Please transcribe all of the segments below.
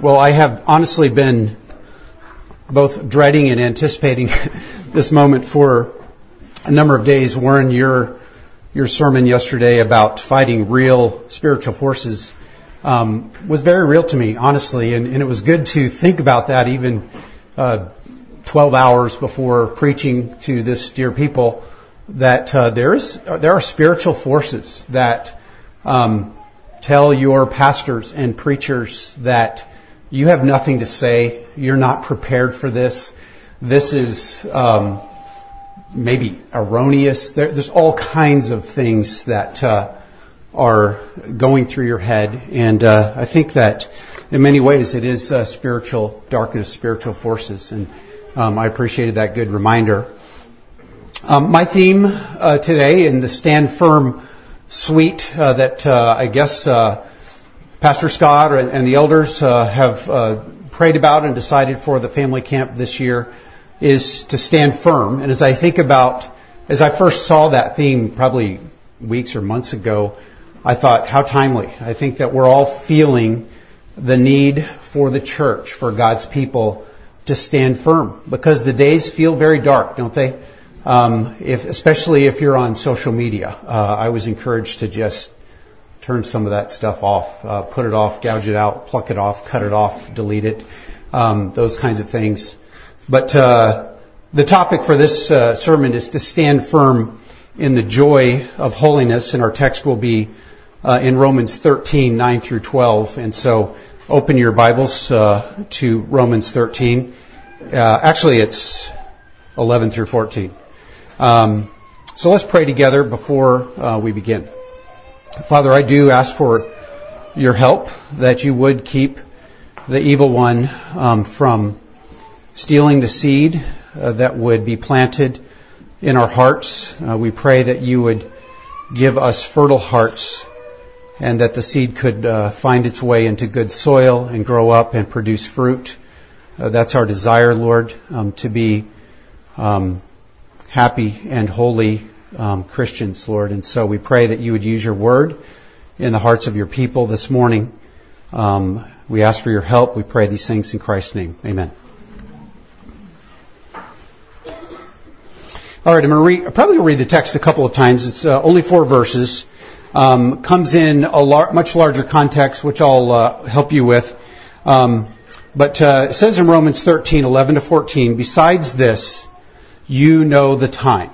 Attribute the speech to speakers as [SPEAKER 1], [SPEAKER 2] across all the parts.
[SPEAKER 1] Well, I have honestly been both dreading and anticipating this moment for a number of days. Warren, your your sermon yesterday about fighting real spiritual forces um, was very real to me, honestly, and, and, it was good to think about that even uh, 12 hours before preaching to this dear people. That uh, there is there are spiritual forces that um, tell your pastors and preachers that you have nothing to say. You're not prepared for this. This is um, maybe erroneous. There, there's all kinds of things that uh, are going through your head, and uh, I think that in many ways it is uh, spiritual darkness, spiritual forces, and um, I appreciated that good reminder. Um, my theme uh, today in the Stand Firm suite uh, that uh, I guess Pastor Scott and the elders uh, have uh, prayed about and decided for the family camp this year is to stand firm. And as I think about, as I first saw that theme probably weeks or months ago, I thought, how timely. I think that we're all feeling the need for the church, for God's people to stand firm because the days feel very dark, don't they? Um, if, especially if you're on social media. Uh, I was encouraged to just turn some of that stuff off, uh, put it off, gouge it out, pluck it off, cut it off, delete it, um, those kinds of things. But uh, the topic for this uh, sermon is to stand firm in the joy of holiness, and our text will be uh, in Romans 13, 9 through 12. And so open your Bibles uh, to Romans 13. Uh, actually, it's 11 through 14. Um, so let's pray together before we begin. Father, I do ask for your help that you would keep the evil one um, from stealing the seed uh, that would be planted in our hearts. Uh, we pray that you would give us fertile hearts and that the seed could uh, find its way into good soil and grow up and produce fruit. Uh, that's our desire, Lord, um, to be um, happy and holy um, Christians, Lord. And so we pray that you would use your word in the hearts of your people this morning. Um, we ask for your help. We pray these things in Christ's name. Amen. All right, I'm going to probably read the text a couple of times. It's uh, only four verses. Um, comes in a lar- much larger context, which I'll uh, help you with. Um, but uh, it says in Romans 13, 11 to 14, besides this, you know the time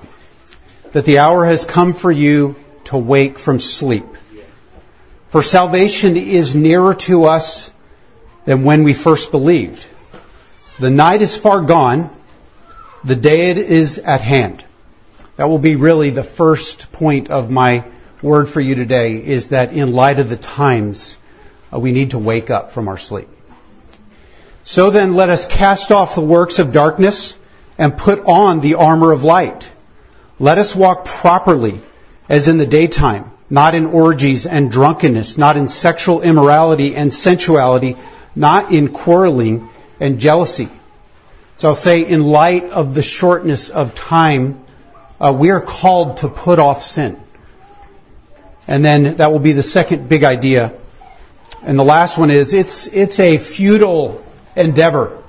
[SPEAKER 1] that the hour has come for you to wake from sleep. For salvation is nearer to us than when we first believed. The night is far gone, the day is at hand. That will be really the first point of my word for you today is that in light of the times, uh, we need to wake up from our sleep. So then let us cast off the works of darkness and put on the armor of light. Let us walk properly as in the daytime, not in orgies and drunkenness, not in sexual immorality and sensuality, not in quarreling and jealousy. So I'll say, in light of the shortness of time, uh, we are called to put off sin. And then that will be the second big idea. And the last one is it's, it's a futile endeavor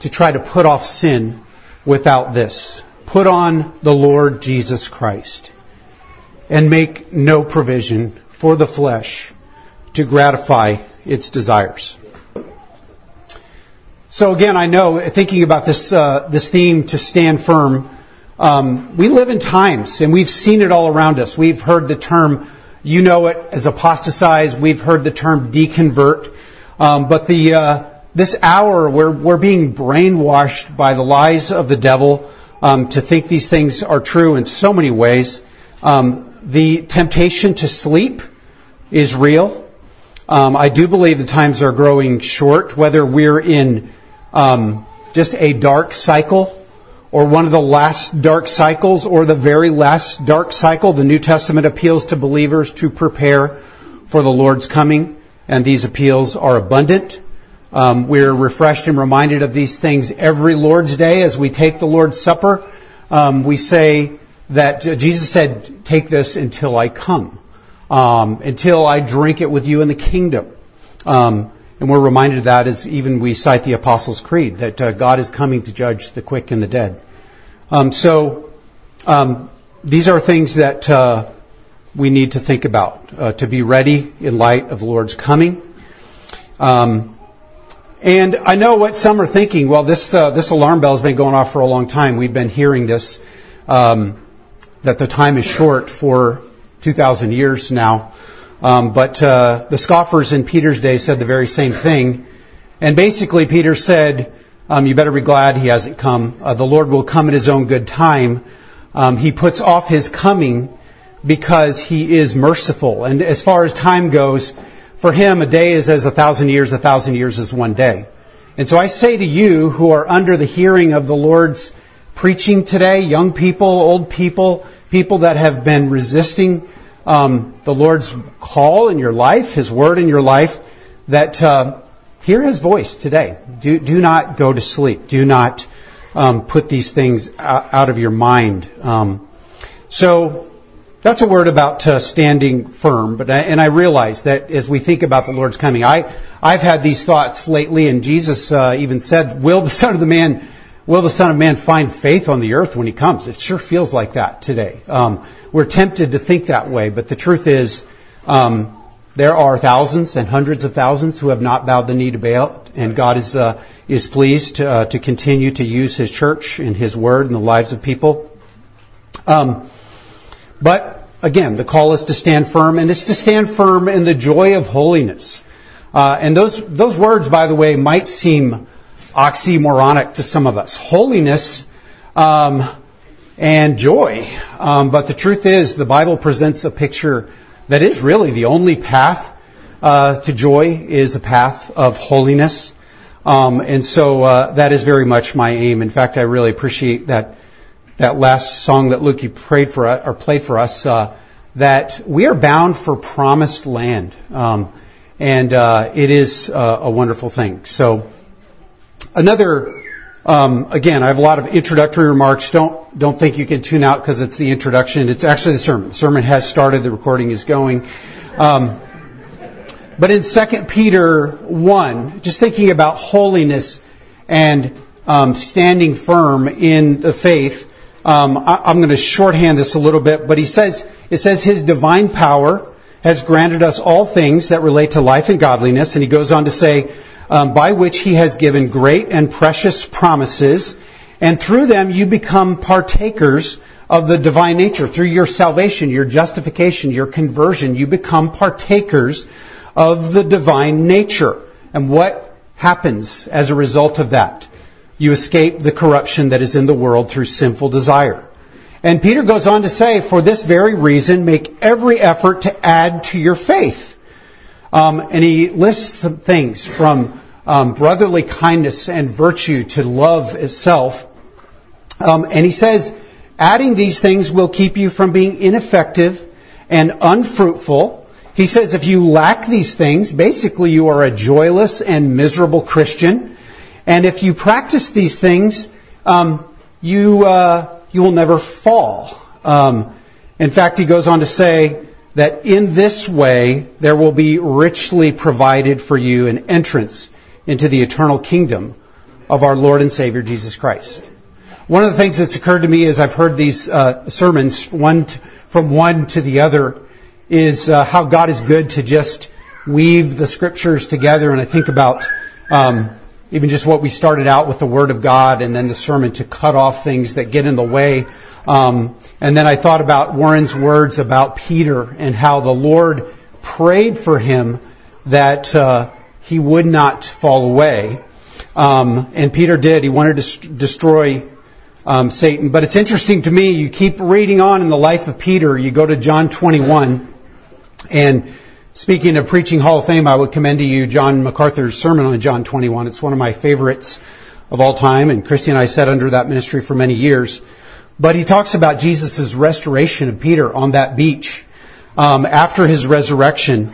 [SPEAKER 1] to try to put off sin without this put on the Lord Jesus Christ and make no provision for the flesh to gratify its desires. So again, I know thinking about this uh, this theme to stand firm. Um, we live in times, and we've seen it all around us. We've heard the term, you know it as apostatize. We've heard the term deconvert. Um, but the uh, this hour, we're we're being brainwashed by the lies of the devil um, to think these things are true in so many ways. Um, the temptation to sleep is real. Um, I do believe the times are growing short, whether we're in um, just a dark cycle or one of the last dark cycles or the very last dark cycle. The New Testament appeals to believers to prepare for the Lord's coming, and these appeals are abundant. Um, we're refreshed and reminded of these things every Lord's Day as we take the Lord's Supper. Um, we say that Jesus said, "Take this until I come, um, until I drink it with you in the kingdom." Um, And we're reminded of that as even we cite the Apostles' Creed, that uh, God is coming to judge the quick and the dead. Um, so, um, these are things that uh, we need to think about uh, to be ready in light of the Lord's coming. Um, and I know what some are thinking. Well, this uh, this alarm bell has been going off for a long time. We've been hearing this um, that the time is short for 2,000 years now. Um, but uh, the scoffers in Peter's day said the very same thing. And basically, Peter said, um, "You better be glad he hasn't come. Uh, the Lord will come at His own good time." Um, he puts off His coming because He is merciful. And as far as time goes, for him, a day is as a thousand years, a thousand years is one day. And so I say to you who are under the hearing of the Lord's preaching today, young people, old people, people that have been resisting um, the Lord's call in your life, His word in your life, that uh, hear His voice today. Do, do not go to sleep. Do not um, put these things out of your mind. Um, so that's a word about uh, standing firm, but I, and I realize that as we think about the Lord's coming, I I've had these thoughts lately, and Jesus uh, even said, "Will the Son of the Man, will the Son of Man find faith on the earth when He comes?" It sure feels like that today. Um, we're tempted to think that way, but the truth is, um, there are thousands and hundreds of thousands who have not bowed the knee to Baal, and God is uh, is pleased to, uh, to continue to use His church and His word in the lives of people. Um, but again, the call is to stand firm, and it's to stand firm in the joy of holiness. Uh, and those those words, by the way, might seem oxymoronic to some of us. Holiness um, and joy, um, but the truth is, the Bible presents a picture that is really the only path uh, to joy is a path of holiness. Um, and so uh, that is very much my aim. In fact, I really appreciate that that last song that Luke you prayed for or played for us, uh, that we are bound for promised land, um, and uh, it is uh, a wonderful thing. So, another, um, again, I have a lot of introductory remarks. Don't don't think you can tune out because it's the introduction. It's actually the sermon. The sermon has started. The recording is going. Um, but in 2 Peter 1, just thinking about holiness and um, standing firm in the faith, um, I, am going to shorthand this a little bit, but he says it says his divine power has granted us all things that relate to life and godliness, and he goes on to say, um, by which he has given great and precious promises, and through them you become partakers of the divine nature. Through your salvation, your justification, your conversion, you become partakers of the divine nature. And what happens as a result of that? You escape the corruption that is in the world through sinful desire. And Peter goes on to say, for this very reason, make every effort to add to your faith. Um, and he lists some things from um, brotherly kindness and virtue to love itself. Um, and he says, adding these things will keep you from being ineffective and unfruitful. He says, if you lack these things, basically you are a joyless and miserable Christian. And if you practice these things, um, you uh, you will never fall. Um, in fact, he goes on to say that in this way there will be richly provided for you an entrance into the eternal kingdom of our Lord and Savior Jesus Christ. One of the things that's occurred to me as I've heard these uh, sermons, one t- from one to the other, is uh, how God is good to just weave the scriptures together. And I think about um, even just what we started out with the Word of God and then the sermon to cut off things that get in the way. Um, and then I thought about Warren's words about Peter and how the Lord prayed for him that uh, he would not fall away. Um, and Peter did. He wanted to st- destroy um, Satan. But it's interesting to me, you keep reading on in the life of Peter, you go to John 21, and Speaking of preaching Hall of Fame, I would commend to you John MacArthur's sermon on John 21. It's one of my favorites of all time, and Christy and I sat under that ministry for many years. But he talks about Jesus' restoration of Peter on that beach um, after his resurrection.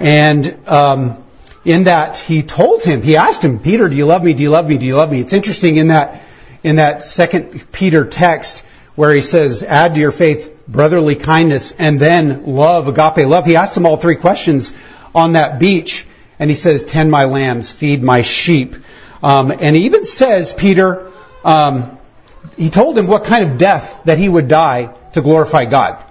[SPEAKER 1] And um, in that, he told him, he asked him, Peter, do you love me? Do you love me? Do you love me? It's interesting in that in that second Peter text where he says, add to your faith brotherly kindness, and then love, agape love. He asks them all three questions on that beach. and he says, "Tend my lambs, feed my sheep." Um, and he even says, Peter, um, he told him what kind of death that he would die to glorify God.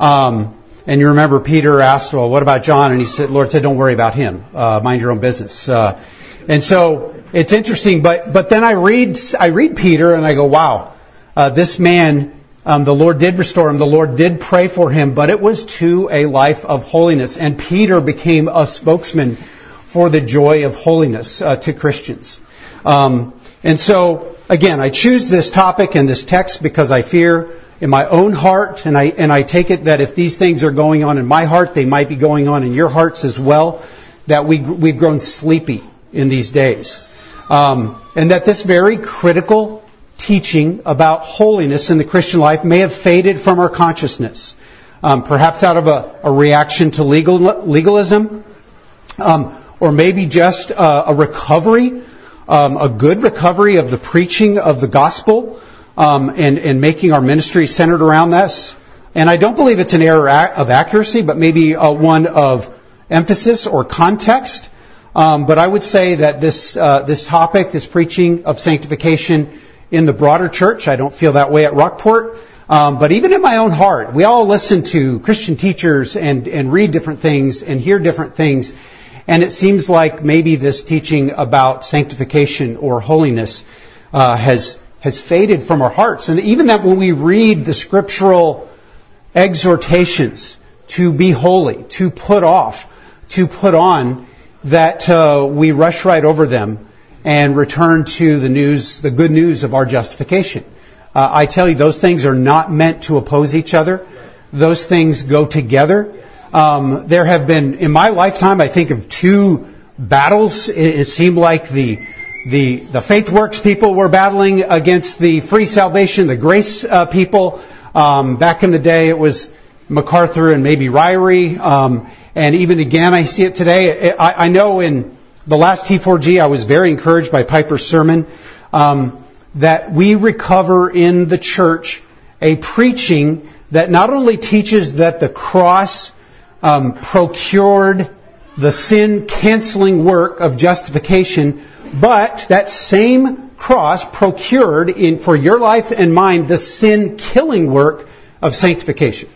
[SPEAKER 1] Um, and you remember Peter asked, "Well, what about John?" And he said, "Lord said, don't worry about him. Uh, mind your own business." Uh, and so it's interesting, but but then I read I read Peter and I go, "Wow, uh, this man." Um, the Lord did restore him. The Lord did pray for him, but it was to a life of holiness. And Peter became a spokesman for the joy of holiness uh, to Christians. Um, and so, again, I choose this topic and this text because I fear in my own heart, and I and I take it that if these things are going on in my heart, they might be going on in your hearts as well. That we we've grown sleepy in these days, um, and that this very critical teaching about holiness in the Christian life may have faded from our consciousness, um, perhaps out of a, a reaction to legal, legalism, um, or maybe just uh, a recovery, um, a good recovery of the preaching of the gospel, um, and, and making our ministry centered around this. And I don't believe it's an error of accuracy, but maybe uh, one of emphasis or context. Um, but I would say that this uh, this topic, this preaching of sanctification, in the broader church. I don't feel that way at Rockport. Um, but even in my own heart, we all listen to Christian teachers and, and read different things and hear different things. And it seems like maybe this teaching about sanctification or holiness uh, has has faded from our hearts. And even that when we read the scriptural exhortations to be holy, to put off, to put on, that uh, we rush right over them and return to the news, the good news of our justification. Uh, I tell you, those things are not meant to oppose each other. Those things go together. Um, there have been, in my lifetime, I think of two battles. It, it seemed like the the the faith works people were battling against the free salvation, the grace uh, people. Um, back in the day, it was MacArthur and maybe Ryrie, um, and even again, I see it today. I, I know in the last T4G, I was very encouraged by Piper's sermon um, that we recover in the church a preaching that not only teaches that the cross um, procured the sin canceling work of justification, but that same cross procured in for your life and mine the sin killing work of sanctification.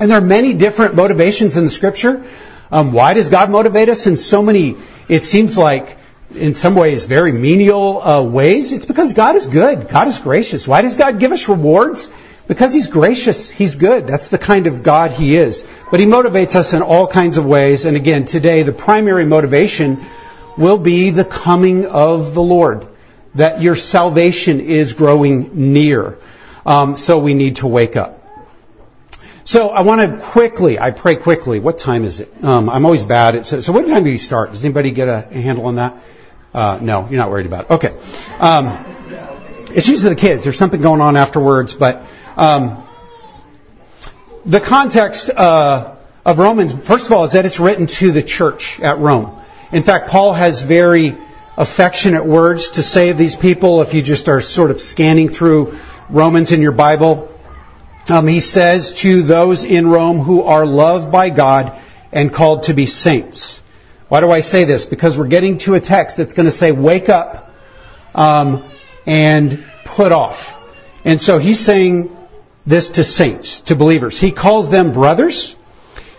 [SPEAKER 1] And there are many different motivations in the scripture. Um, why does God motivate us in so many, it seems like, in some ways, very menial uh, ways? It's because God is good. God is gracious. Why does God give us rewards? Because He's gracious. He's good. That's the kind of God He is. But He motivates us in all kinds of ways. And again, today, the primary motivation will be the coming of the Lord. That your salvation is growing near. Um, so we need to wake up. So I want to quickly, I pray quickly. What time is it? Um, I'm always bad at, so, what time do you start? Does anybody get a, a handle on that? Uh, no, you're not worried about it. Okay. Um, it's usually the kids. There's something going on afterwards, but um, the context uh, of Romans, first of all, is that it's written to the church at Rome. In fact, Paul has very affectionate words to say of these people. If you just are sort of scanning through Romans in your Bible, um, he says to those in Rome who are loved by God and called to be saints. Why do I say this? Because we're getting to a text that's going to say, wake up um, and put off. And so he's saying this to saints, to believers. He calls them brothers.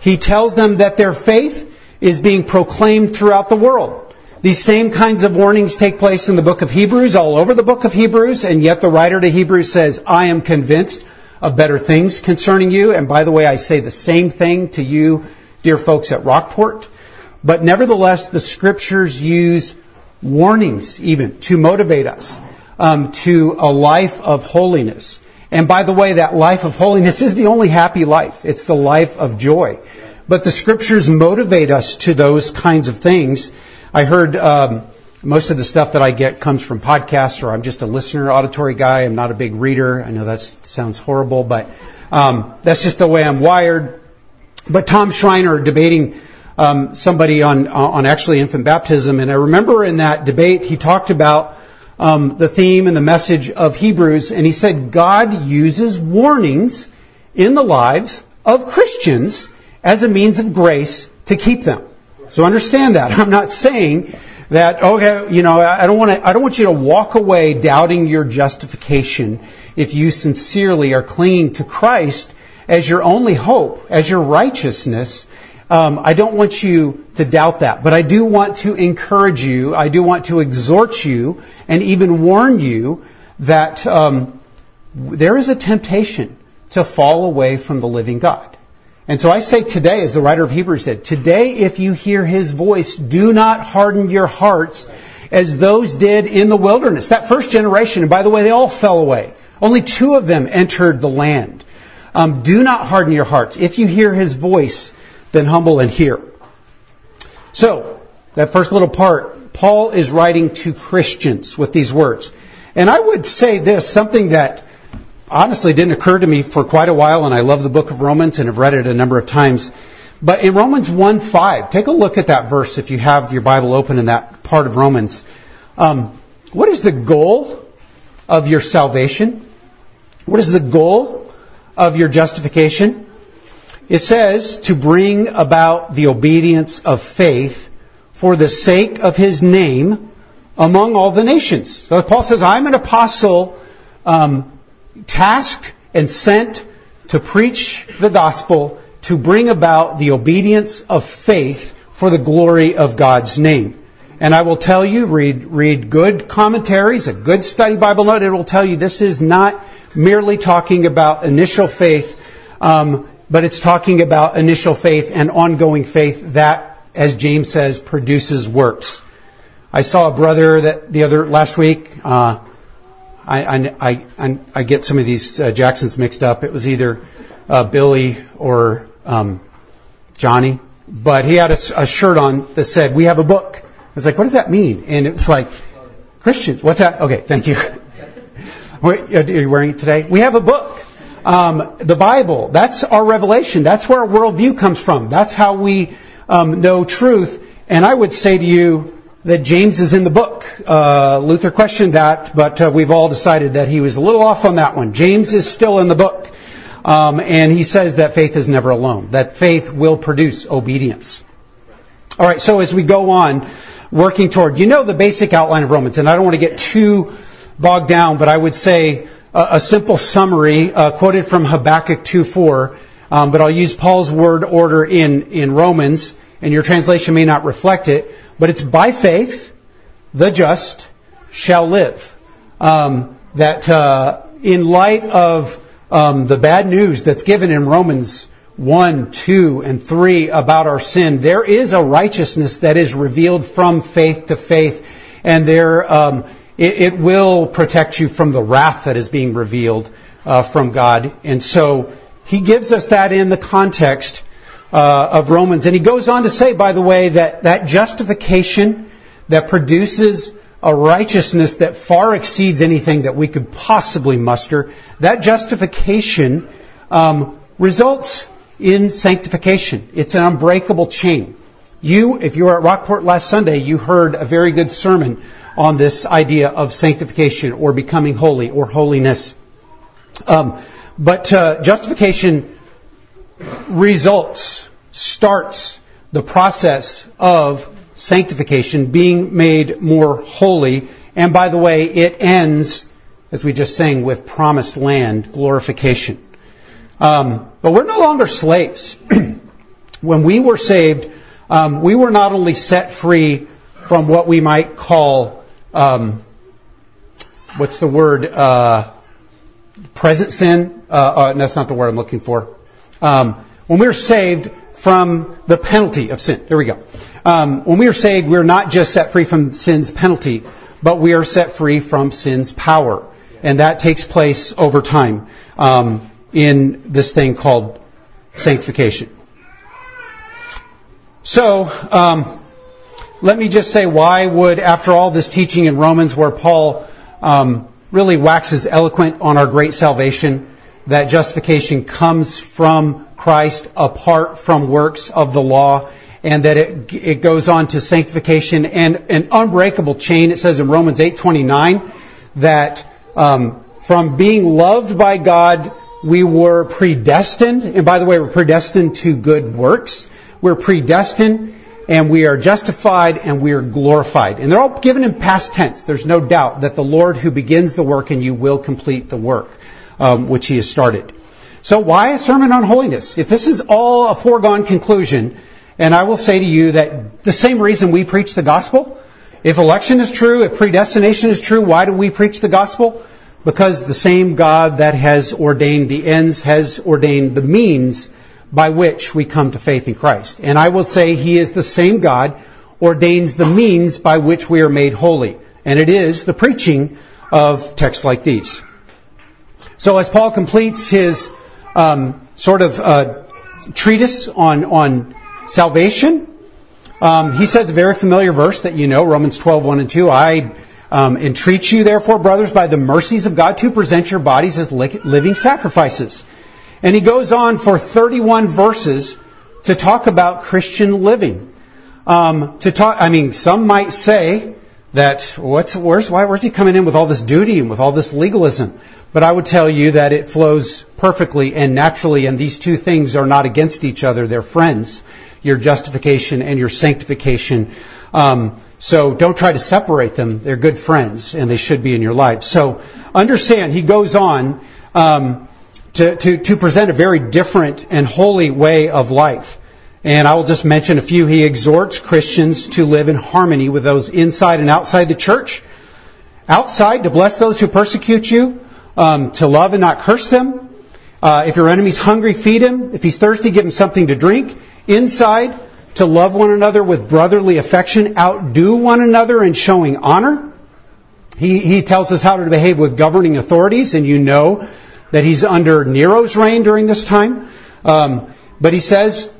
[SPEAKER 1] He tells them that their faith is being proclaimed throughout the world. These same kinds of warnings take place in the book of Hebrews, all over the book of Hebrews, and yet the writer to Hebrews says, I am convinced of better things concerning you. And by the way, I say the same thing to you, dear folks at Rockport. But nevertheless, the scriptures use warnings even to motivate us um, to a life of holiness. And by the way, that life of holiness is the only happy life. It's the life of joy. But the scriptures motivate us to those kinds of things. I heard um, most of the stuff that I get comes from podcasts, or I'm just a listener, auditory guy. I'm not a big reader. I know that sounds horrible, but um, that's just the way I'm wired. But Tom Schreiner debating um, somebody on on actually infant baptism, and I remember in that debate he talked about um, the theme and the message of Hebrews, and he said God uses warnings in the lives of Christians as a means of grace to keep them. So understand that. I'm not saying that okay, you know, I don't want to I don't want you to walk away doubting your justification if you sincerely are clinging to Christ as your only hope, as your righteousness. Um, I don't want you to doubt that, but I do want to encourage you. I do want to exhort you and even warn you that um, there is a temptation to fall away from the living God. And so I say today, as the writer of Hebrews said, today if you hear his voice, do not harden your hearts as those did in the wilderness. That first generation, and by the way, they all fell away. Only two of them entered the land. Um, do not harden your hearts. If you hear his voice, then humble and hear. So, that first little part, Paul is writing to Christians with these words. And I would say this, something that honestly didn't occur to me for quite a while, and I love the book of Romans and have read it a number of times. But in Romans 1 5, take a look at that verse if you have your Bible open in that part of Romans. Um, what is the goal of your salvation? What is the goal of your justification? It says to bring about the obedience of faith for the sake of his name among all the nations. So Paul says, I'm an apostle um, tasked and sent to preach the gospel to bring about the obedience of faith for the glory of God's name. And I will tell you, read, read good commentaries, a good study Bible note, it will tell you this is not merely talking about initial faith, um, but it's talking about initial faith and ongoing faith that, as James says, produces works. I saw a brother that the other last week. Uh, I, I, I, get some of these uh, Jacksons mixed up. It was either uh, Billy or um, Johnny, but he had a, a, shirt on that said, "We have a book." I was like, "What does that mean?" And it was like, "Christians." What's that? Okay, thank you. Wait, are you wearing it today? We have a book. Um, the Bible. That's our revelation. That's where our worldview comes from. That's how we um, know truth. And I would say to you, that James is in the book. Uh, Luther questioned that, but uh, we've all decided that he was a little off on that one. James is still in the book. Um, and he says that faith is never alone, that faith will produce obedience. All right, so as we go on, working toward, you know the basic outline of Romans, and I don't want to get too bogged down, but I would say a, a simple summary uh, quoted from Habakkuk 2.4, um, but I'll use Paul's word order in, in Romans, and your translation may not reflect it. But it's by faith, the just shall live. Um, that uh, in light of um, the bad news that's given in Romans 1, 2, and 3 about our sin, there is a righteousness that is revealed from faith to faith, and there um, it, it, will protect you from the wrath that is being revealed uh, from God. And so he gives us that in the context uh, of Romans. And he goes on to say, by the way, that that justification that produces a righteousness that far exceeds anything that we could possibly muster, that justification um, results in sanctification. It's an unbreakable chain. You, if you were at Rockport last Sunday, you heard a very good sermon on this idea of sanctification or becoming holy or holiness. Um, but uh, justification results, starts the process of sanctification, being made more holy. And by the way, it ends, as we just sang, with promised land glorification. Um, but we're no longer slaves. when we were saved, um, we were not only set free from what we might call, um, what's the word, uh, present sin. Uh, uh, that's not the word I'm looking for. Um, when we're saved from the penalty of sin, there we go. Um, when we are saved, we're not just set free from sin's penalty, but we are set free from sin's power, and that takes place over time um, in this thing called sanctification. So, um, let me just say, why would, after all this teaching in Romans, where Paul um, really waxes eloquent on our great salvation, that justification comes from Christ apart from works of the law and that it, it goes on to sanctification and an unbreakable chain. It says in Romans 8:29 that um, from being loved by God, we were predestined. And by the way, we're predestined to good works. We're predestined and we are justified and we are glorified. And they're all given in past tense. There's no doubt that the Lord who begins the work and you will complete the work um, which he has started. So why a sermon on holiness? If this is all a foregone conclusion, and I will say to you that the same reason we preach the gospel, if election is true, if predestination is true, why do we preach the gospel? Because the same God that has ordained the ends has ordained the means by which we come to faith in Christ. And I will say He is the same God, ordains the means by which we are made holy. And it is the preaching of texts like these. So as Paul completes his um, sort of uh, treatise on, on salvation, um, he says a very familiar verse that you know, Romans 12, 1 and 2. I um, entreat you, therefore, brothers, by the mercies of God, to present your bodies as li- living sacrifices and he goes on for 31 verses to talk about Christian living. Um, to talk, I mean, some might say that what's where's why where's he coming in with all this duty and with all this legalism? But I would tell you that it flows perfectly and naturally, and these two things are not against each other; they're friends. Your justification and your sanctification. Um, so don't try to separate them; they're good friends, and they should be in your life. So understand. He goes on. Um, to, to, to present a very different and holy way of life. And I will just mention a few. He exhorts Christians to live in harmony with those inside and outside the church. Outside, to bless those who persecute you, um, to love and not curse them. Uh, if your enemy's hungry, feed him. If he's thirsty, give him something to drink. Inside, to love one another with brotherly affection, outdo one another in showing honor. He, he tells us how to behave with governing authorities, and you know that he's under Nero's reign during this time. Um, but he says,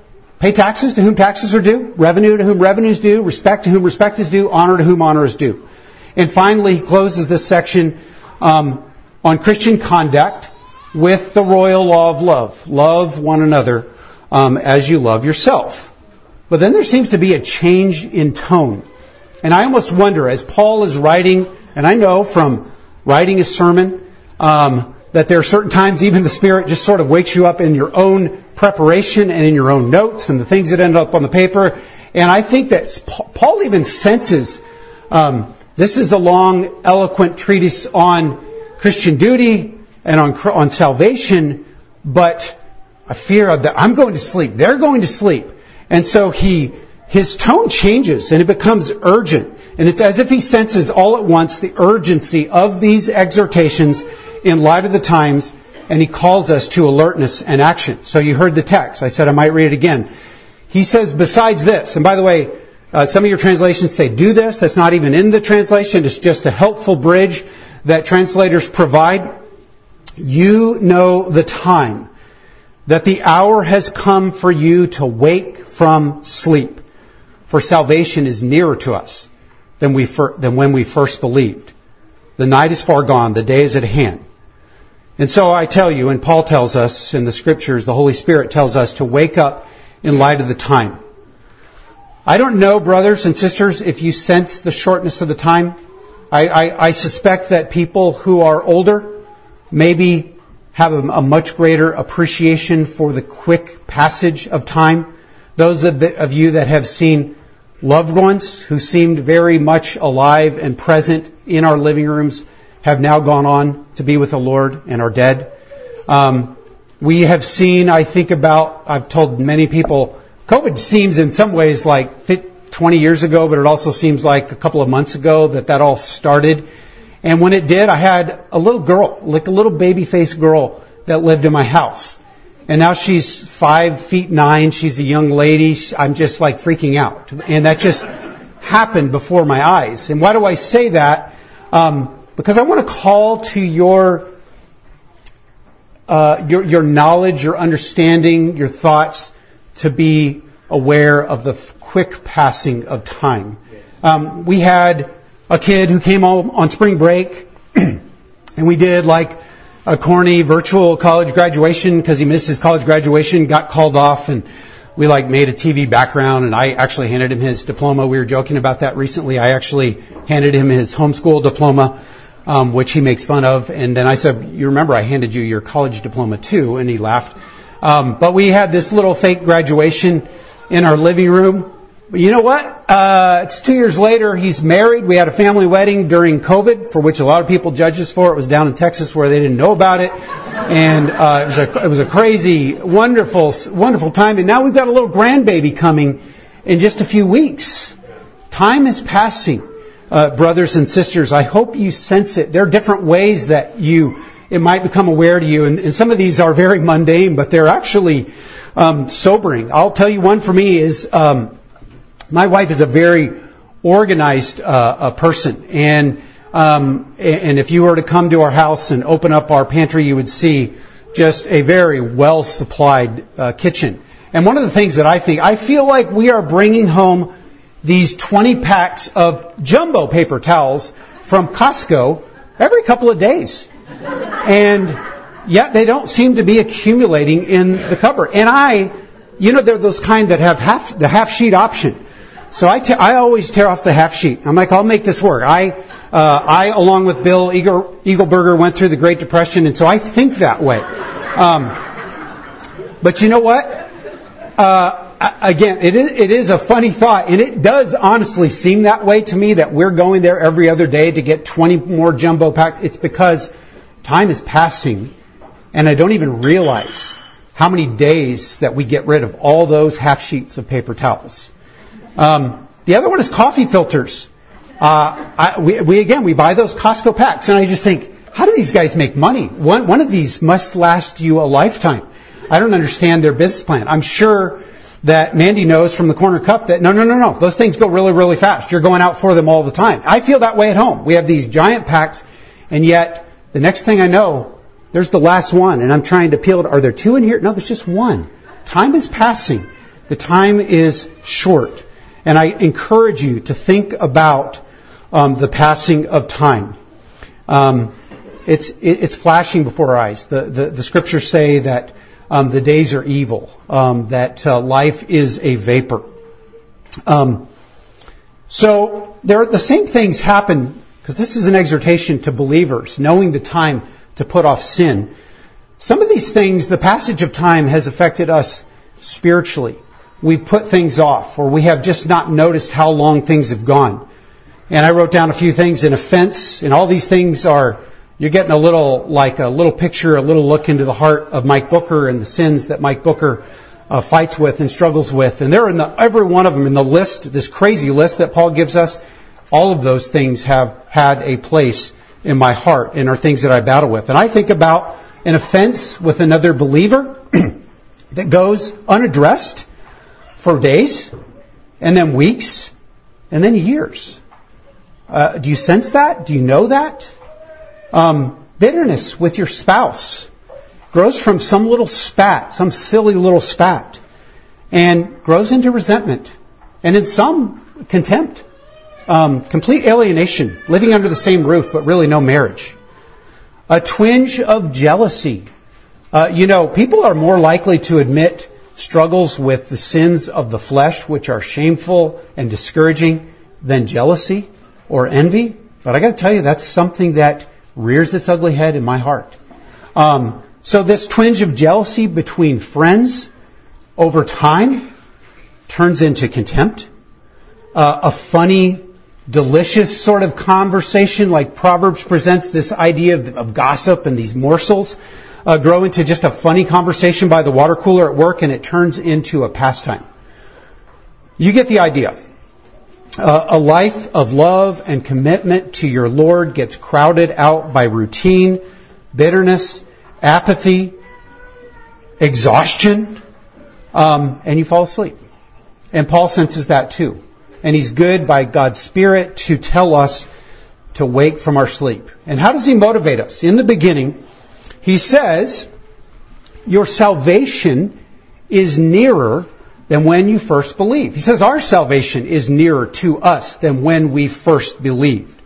[SPEAKER 1] pay taxes to whom taxes are due, revenue to whom revenue is due, respect to whom respect is due, honor to whom honor is due. And finally, he closes this section um, on Christian conduct with the royal law of love. Love one another um, as you love yourself. But then there seems to be a change in tone. And I almost wonder, as Paul is writing, and I know from writing a sermon, um, that there are certain times even the Spirit just sort of wakes you up in your own preparation and in your own notes and the things that end up on the paper. And I think that Paul even senses um, this is a long, eloquent treatise on Christian duty and on, on salvation, but a fear of that I'm going to sleep. They're going to sleep. And so he, his tone changes and it becomes urgent. And it's as if he senses all at once the urgency of these exhortations in light of the times, and he calls us to alertness and action. So you heard the text. I said I might read it again. He says, besides this, and by the way, uh, some of your translations say do this. That's not even in the translation. It's just a helpful bridge that translators provide. You know the time that the hour has come for you to wake from sleep. For salvation is nearer to us than, we fir- than when we first believed. The night is far gone. The day is at hand. And so I tell you, and Paul tells us in the scriptures, the Holy Spirit tells us to wake up in light of the time. I don't know, brothers and sisters, if you sense the shortness of the time. I, I, I suspect that people who are older maybe have a, a, much greater appreciation for the quick passage of time. Those of, the, of you that have seen loved ones who seemed very much alive and present in our living rooms have now gone on to be with the Lord and are dead. Um, we have seen, I think about, I've told many people, COVID seems in some ways like 20 years ago, but it also seems like a couple of months ago that that all started. And when it did, I had a little girl, like a little baby faced girl that lived in my house. And now she's five feet nine. She's a young lady. I'm just like freaking out. And that just happened before my eyes. And why do I say that? Um, because I want to call to your, uh, your, your knowledge, your understanding, your thoughts to be aware of the quick passing of time. Um, we had a kid who came on spring break, and we did like a corny virtual college graduation because he missed his college graduation, got called off, and we like made a TV background and I actually handed him his diploma. We were joking about that recently. I actually handed him his homeschool diploma um, which he makes fun of. And then I said, "You remember I handed you your college diploma too?" And he laughed. Um, but we had this little fake graduation in our living room. But you know what? Uh, it's two years later. He's married. We had a family wedding during COVID, for which a lot of people judge us for. It was down in Texas where they didn't know about it, and uh, it was a it was a crazy, wonderful, wonderful time. And now we've got a little grandbaby coming in just a few weeks. Time is passing, uh, brothers and sisters. I hope you sense it. There are different ways that you it might become aware to you, and, and some of these are very mundane, but they're actually um, sobering. I'll tell you one for me is. Um, my wife is a very organized uh, person, and um, and if you were to come to our house and open up our pantry, you would see just a very well supplied uh, kitchen. And one of the things that I think, I feel like we are bringing home these 20 packs of jumbo paper towels from Costco every couple of days. And yet they don't seem to be accumulating in the cupboard. And I, you know, they're those kind that have half, the half sheet option. So I, te- I always tear off the half sheet. I'm like, I'll make this work. I, uh, I, along with Bill Eagle, Eagleburger, went through the Great Depression, and so I think that way. Um, but you know what? Uh, again, it is, it is a funny thought, and it does honestly seem that way to me that we're going there every other day to get 20 more jumbo packs. It's because time is passing, and I don't even realize how many days that we get rid of all those half sheets of paper towels. Um, the other one is coffee filters. Uh, I, we, we, again we buy those Costco packs, and I just think, how do these guys make money? One one of these must last you a lifetime. I don't understand their business plan. I'm sure that Mandy knows from the corner cup that no, no, no, no, those things go really, really fast. You're going out for them all the time. I feel that way at home. We have these giant packs, and yet the next thing I know, there's the last one, and I'm trying to peel it. Are there two in here? No, there's just one. Time is passing. The time is short. And I encourage you to think about um, the passing of time. Um, it's, it, it's flashing before our eyes. The, the, the scriptures say that um, the days are evil, um, that uh, life is a vapor. Um, so there, the same things happen because this is an exhortation to believers, knowing the time to put off sin. Some of these things, the passage of time has affected us spiritually we've put things off or we have just not noticed how long things have gone. And I wrote down a few things in offense, and all these things are, you're getting a little, like a little picture, a little look into the heart of Mike Booker and the sins that Mike Booker uh, fights with and struggles with. And they're in the, every one of them in the list, this crazy list that Paul gives us. All of those things have had a place in my heart and are things that I battle with. And I think about an offense with another believer that goes unaddressed for days, and then weeks, and then years. Uh, do you sense that? Do you know that? Um, bitterness with your spouse grows from some little spat, some silly little spat, and grows into resentment, and in some contempt, um, complete alienation, living under the same roof but really no marriage. A twinge of jealousy. Uh, you know, people are more likely to admit struggles with the sins of the flesh, which are shameful and discouraging, than jealousy or envy. But I got to tell you, that's something that rears its ugly head in my heart. Um, so this twinge of jealousy between friends over time turns into contempt. Uh, a funny, delicious sort of conversation, like Proverbs presents this idea of, of gossip and these morsels uh, grow into just a funny conversation by the water cooler at work and it turns into a pastime. You get the idea. Uh, a life of love and commitment to your Lord gets crowded out by routine, bitterness, apathy, exhaustion, um, and you fall asleep. And Paul senses that too. And he's good by God's Spirit to tell us to wake from our sleep. And how does he motivate us? In the beginning, he says, Your salvation is nearer than when you first believed. He says, Our salvation is nearer to us than when we first believed.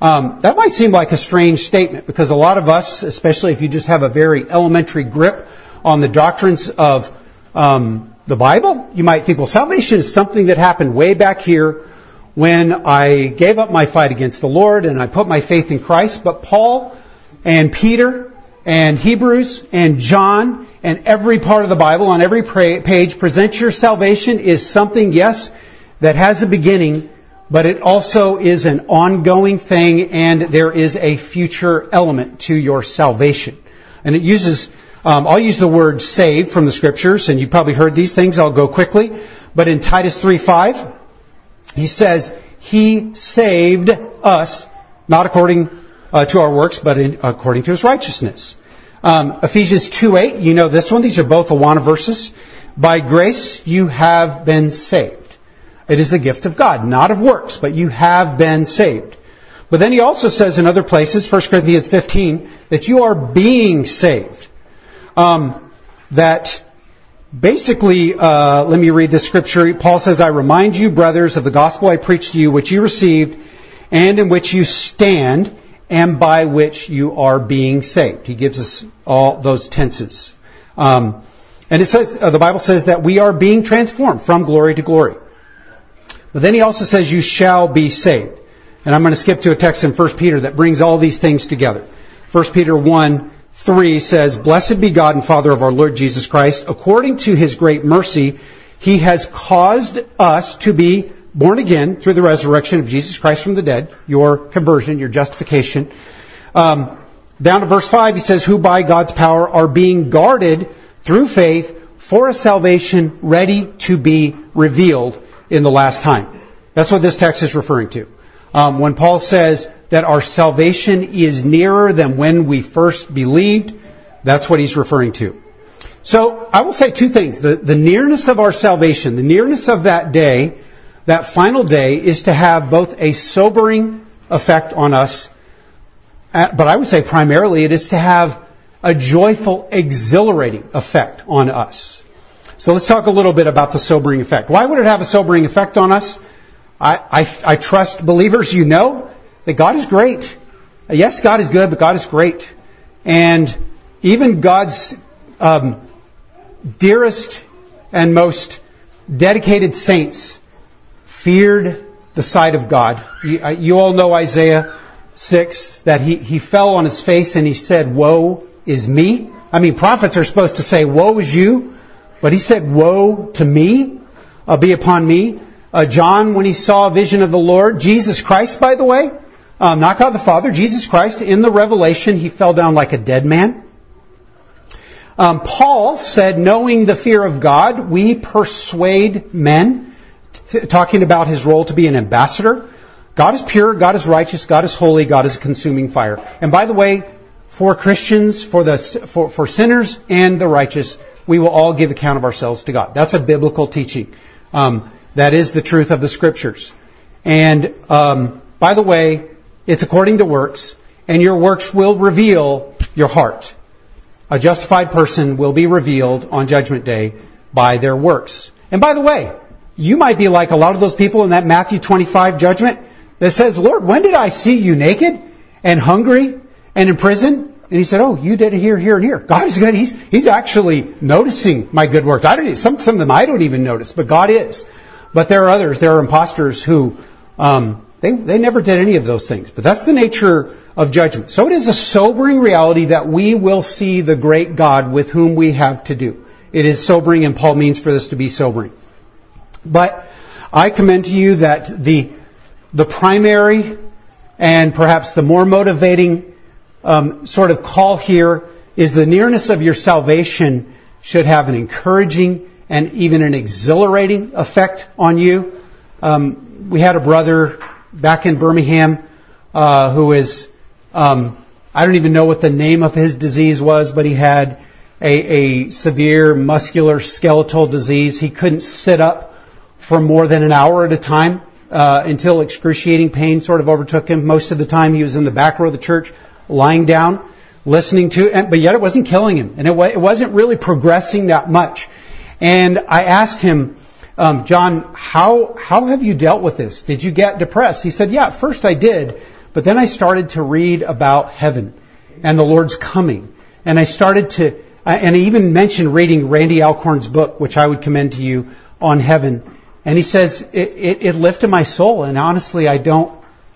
[SPEAKER 1] Um, that might seem like a strange statement because a lot of us, especially if you just have a very elementary grip on the doctrines of um, the Bible, you might think, well, salvation is something that happened way back here when I gave up my fight against the Lord and I put my faith in Christ. But Paul and Peter and Hebrews and John and every part of the Bible on every page present your salvation is something, yes, that has a beginning, but it also is an ongoing thing and there is a future element to your salvation. And it uses, um, I'll use the word save from the scriptures, and you've probably heard these things, I'll go quickly. But in Titus 3.5, he says, He saved us, not according uh, to our works, but in, according to His righteousness. Um, Ephesians 2.8, you know this one, these are both Awana verses. By grace you have been saved. It is the gift of God, not of works, but you have been saved. But then he also says in other places, 1 Corinthians 15, that you are being saved. Um, that basically, uh, let me read this scripture. Paul says, I remind you, brothers, of the gospel I preached to you, which you received, and in which you stand, and by which you are being saved. He gives us all those tenses. Um, and it says, uh, the Bible says that we are being transformed from glory to glory. But then he also says, you shall be saved. And I'm going to skip to a text in 1 Peter that brings all these things together. 1 Peter 1, 3 says, Blessed be God and Father of our Lord Jesus Christ. According to his great mercy, he has caused us to be born again through the resurrection of Jesus Christ from the dead, your conversion, your justification. Um, down to verse 5, he says, Who by God's power are being guarded through faith for a salvation ready to be revealed in the last time. That's what this text is referring to. Um, when Paul says that our salvation is nearer than when we first believed, that's what he's referring to. So I will say two things. The, the nearness of our salvation, the nearness of that day, that final day, is to have both a sobering effect on us, uh, but I would say primarily it is to have a joyful, exhilarating effect on us. So let's talk a little bit about the sobering effect. Why would it have a sobering effect on us? I, I, I trust believers, you know that God is great. Yes, God is good, but God is great. And even God's um, dearest and most dedicated saints feared the sight of God. You, you all know Isaiah 6, that he, he fell on his face and he said, Woe is me. I mean, prophets are supposed to say, Woe is you. But he said, Woe to me, uh, be upon me. Uh, John, when he saw a vision of the Lord, Jesus Christ, by the way, um, not God the Father, Jesus Christ, in the revelation, he fell down like a dead man. Um, Paul said, knowing the fear of God, we persuade men, talking about his role to be an ambassador. God is pure, God is righteous, God is holy, God is a consuming fire. And by the way, for Christians, for the for, for sinners and the righteous, we will all give account of ourselves to God. That's a biblical teaching. Um, that is the truth of the Scriptures. And um, by the way, it's according to works, and your works will reveal your heart. A justified person will be revealed on Judgment Day by their works. And by the way, you might be like a lot of those people in that Matthew 25 judgment that says, Lord, when did I see you naked and hungry and in prison? And he said, Oh, you did it here, here, and here. God is good. He's, he's actually noticing my good works. I don't, some, some of them I don't even notice, but God is. But there are others, there are imposters who, um, they, they never did any of those things. But that's the nature of judgment. So it is a sobering reality that we will see the great God with whom we have to do. It is sobering, and Paul means for this to be sobering. But I commend to you that the, the primary and perhaps the more motivating um, sort of call here is the nearness of your salvation should have an encouraging and even an exhilarating effect on you. Um, we had a brother back in Birmingham uh, who is, um, I don't even know what the name of his disease was, but he had a, a severe muscular skeletal disease. He couldn't sit up for more than an hour at a time uh, until excruciating pain sort of overtook him. Most of the time he was in the back row of the church, lying down, listening to, but yet it wasn't killing him, and it, it wasn't really progressing that much. And I asked him, um, John, how how have you dealt with this? Did you get depressed? He said, Yeah, at first I did, but then I started to read about heaven and the Lord's coming, and I started to, and I even mentioned reading Randy Alcorn's book, which I would commend to you on heaven. And he says it, it, it lifted my soul, and honestly, I don't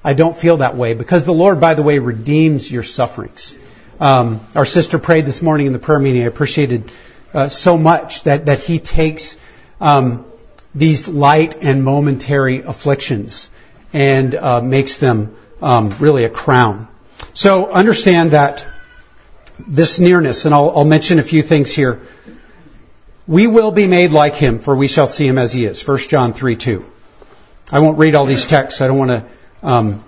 [SPEAKER 1] I don't feel that way because the Lord, by the way, redeems your sufferings. Um, our sister prayed this morning in the prayer meeting. I appreciated uh, so much that, that he takes um, these light and momentary afflictions and uh, makes them um, really a crown. So understand that this nearness, and I'll, I'll mention a few things here. We will be made like him, for we shall see him as he is. 1 John 3 2. I won't read all these texts. I don't want to um,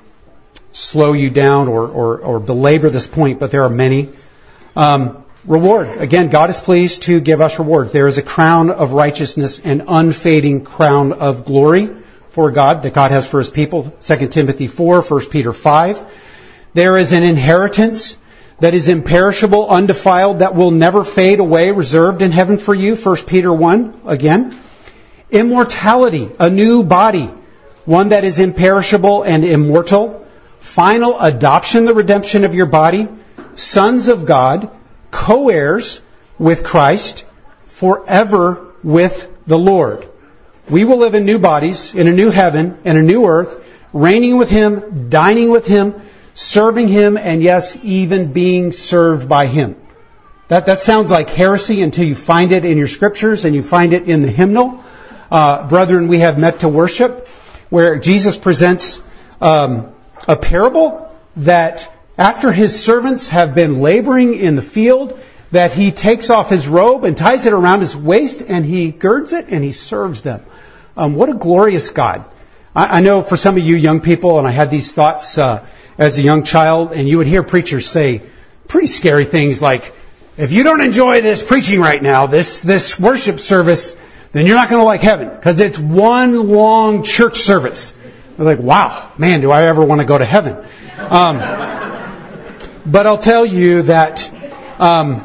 [SPEAKER 1] slow you down or, or, or, belabor this point, but there are many. Um, reward. Again, God is pleased to give us rewards. There is a crown of righteousness, an unfading crown of glory for God that God has for his people. 2 Timothy 4, 1 Peter 5. There is an inheritance that is imperishable, undefiled, that will never fade away, reserved in heaven for you. 1 Peter 1, again. Immortality, a new body, one that is imperishable and immortal. Final adoption, the redemption of your body. Sons of God, co-heirs with Christ, forever with the Lord. We will live in new bodies, in a new heaven, and a new earth, reigning with Him, dining with Him, serving Him, and yes, even being served by Him. That, that sounds like heresy until you find it in your scriptures and you find it in the hymnal. Uh, brethren, we have met to worship, where Jesus presents um, a parable that after his servants have been laboring in the field, that he takes off his robe and ties it around his waist and he girds it and he serves them. Um, what a glorious God. I, I, know for some of you young people, and I had these thoughts uh, as a young child, and you would hear preachers say pretty scary things like, if you don't enjoy this preaching right now, this, this worship service, then you're not going to like heaven because it's one long church service. They're like, wow, man, do I ever want to go to heaven? Um, but I'll tell you that um,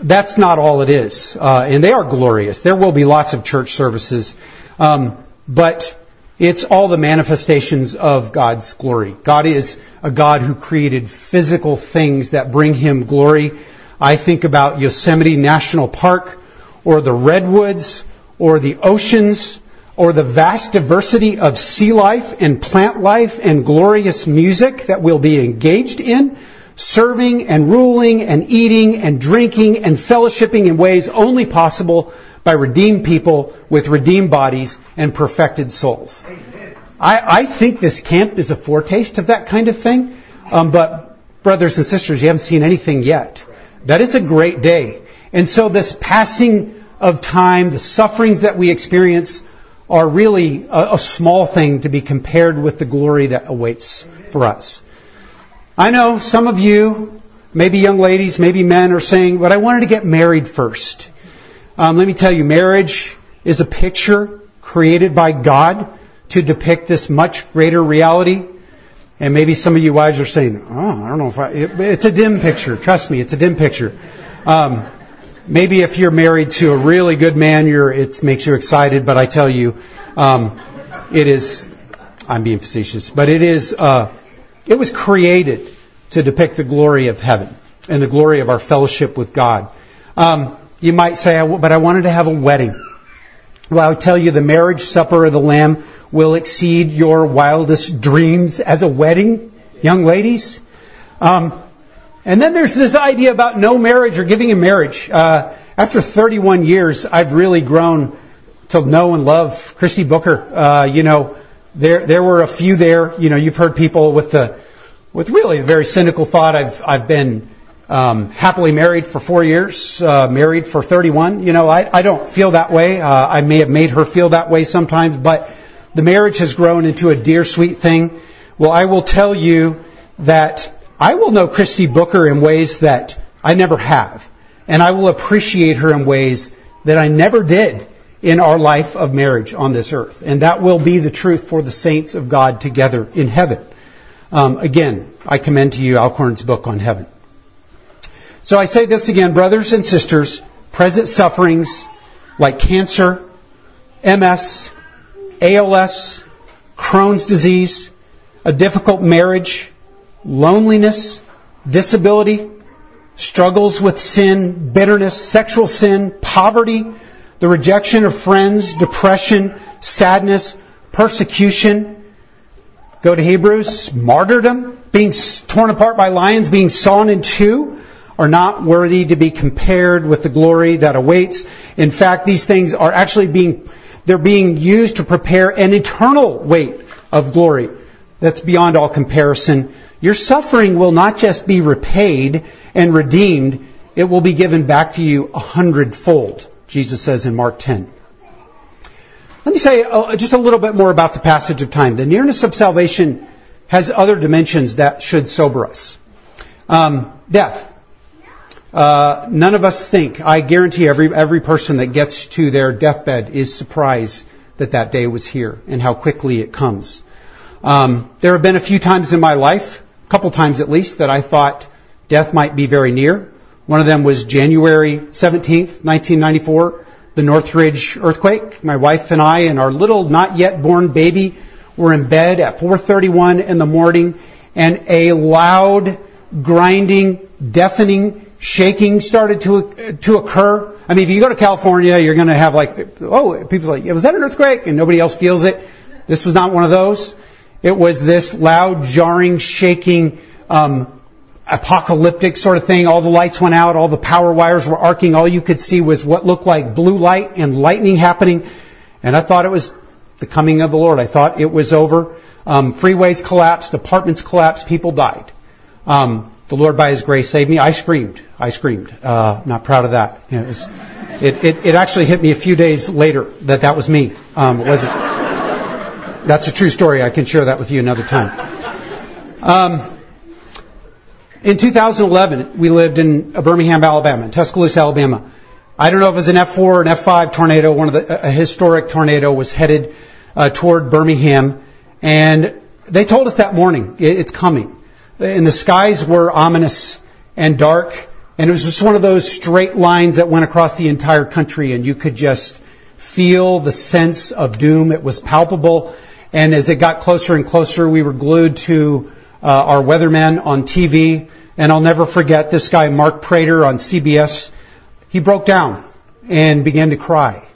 [SPEAKER 1] that's not all it is. Uh, and they are glorious. There will be lots of church services. Um, but it's all the manifestations of God's glory. God is a God who created physical things that bring him glory. I think about Yosemite National Park or the redwoods or the oceans or the vast diversity of sea life and plant life and glorious music that we'll be engaged in serving and ruling and eating and drinking and fellowshipping in ways only possible by redeemed people with redeemed bodies and perfected souls. I, I think this camp is a foretaste of that kind of thing, um, but brothers and sisters, you haven't seen anything yet. That is a great day. And so this passing of time, the sufferings that we experience are really a, a small thing to be compared with the glory that awaits for us. I know some of you, maybe young ladies, maybe men, are saying, but I wanted to get married first. Um, let me tell you, marriage is a picture created by God to depict this much greater reality. And maybe some of you wives are saying, oh, I don't know if I, it, it's a dim picture. Trust me, it's a dim picture. Um, maybe if you're married to a really good man, it makes you excited, but I tell you, um, it is, I'm being facetious, but it is, uh, it was created to depict the glory of heaven and the glory of our fellowship with God. Um, you might say, but I wanted to have a wedding. Well, I tell you the marriage supper of the Lamb will exceed your wildest dreams as a wedding, young ladies. Um, and then there's this idea about no marriage or giving in marriage. Uh, after 31 years, I've really grown to know and love Christy Booker. Uh, you know, there there were a few there. You know, you've heard people with the with really a very cynical thought. I've I've been um, happily married for four years, uh, married for 31. You know, I, I don't feel that way. Uh, I may have made her feel that way sometimes, but the marriage has grown into a dear, sweet thing. Well, I will tell you that I will know Christy Booker in ways that I never have, and I will appreciate her in ways that I never did in our life of marriage on this earth. And that will be the truth for the saints of God together in heaven. Um, again, I commend to you Alcorn's book on heaven. So I say this again, brothers and sisters, present sufferings like cancer, MS, ALS, Crohn's disease, a difficult marriage, loneliness, disability, struggles with sin, bitterness, sexual sin, poverty, the rejection of friends, depression, sadness, persecution. Go to Hebrews, martyrdom, being torn apart by lions, being sawn in two, are not worthy to be compared with the glory that awaits. In fact, these things are actually being, They're being used to prepare an eternal weight of glory that's beyond all comparison. Your suffering will not just be repaid and redeemed, it will be given back to you a hundredfold, Jesus says in Mark 10. Let me say uh, just a little bit more about the passage of time. The nearness of salvation has other dimensions that should sober us. Um, death. Uh, none of us think. I guarantee every every person that gets to their deathbed is surprised that that day was here and how quickly it comes. Um, there have been a few times in my life, a couple times at least, that I thought death might be very near. One of them was January 17th, 1994, the Northridge earthquake. My wife and I and our little not yet born baby were in bed at 4:31 in the morning, and a loud, grinding, deafening shaking started to to occur. I mean, if you go to California, you're going to have like, oh, people's like, was that an earthquake? And nobody else feels it. This was not one of those. It was this loud, jarring, shaking, um, apocalyptic sort of thing. All the lights went out, all the power wires were arcing. All you could see was what looked like blue light and lightning happening. And I thought it was the coming of the Lord. I thought it was over. Um, freeways collapsed, apartments collapsed, people died. Um, the Lord, by His grace, saved me. I screamed. I screamed. Uh, not proud of that. It, was, it, it, it, actually hit me a few days later that that was me. Um, it wasn't. That's a true story. I can share that with you another time. Um, in 2011, we lived in Birmingham, Alabama, in Tuscaloosa, Alabama. I don't know if it was an F4 or an F5 tornado. One of the a historic tornado was headed uh, toward Birmingham, and they told us that morning it, it's coming and the skies were ominous and dark. And it was just one of those straight lines that went across the entire country, and you could just feel the sense of doom. It was palpable. And as it got closer and closer, we were glued to uh, our weatherman on TV. And I'll never forget this guy, Mark Prater on CBS. He broke down and began to cry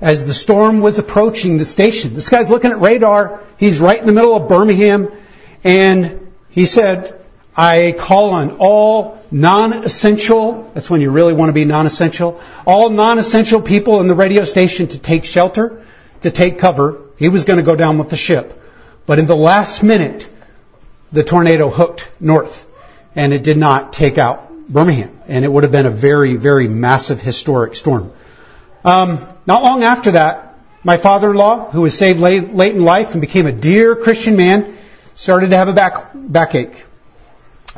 [SPEAKER 1] as the storm was approaching the station. This guy's looking at radar. He's right in the middle of Birmingham. And he said, I call on all non-essential, that's when you really want to be non-essential, all non-essential people in the radio station to take shelter, to take cover. He was going to go down with the ship. But in the last minute, the tornado hooked north and it did not take out Birmingham. And it would have been a very, very massive historic storm. Um, not long after that, my father-in-law, who was saved late, late in life and became a dear Christian man, started to have a back backache,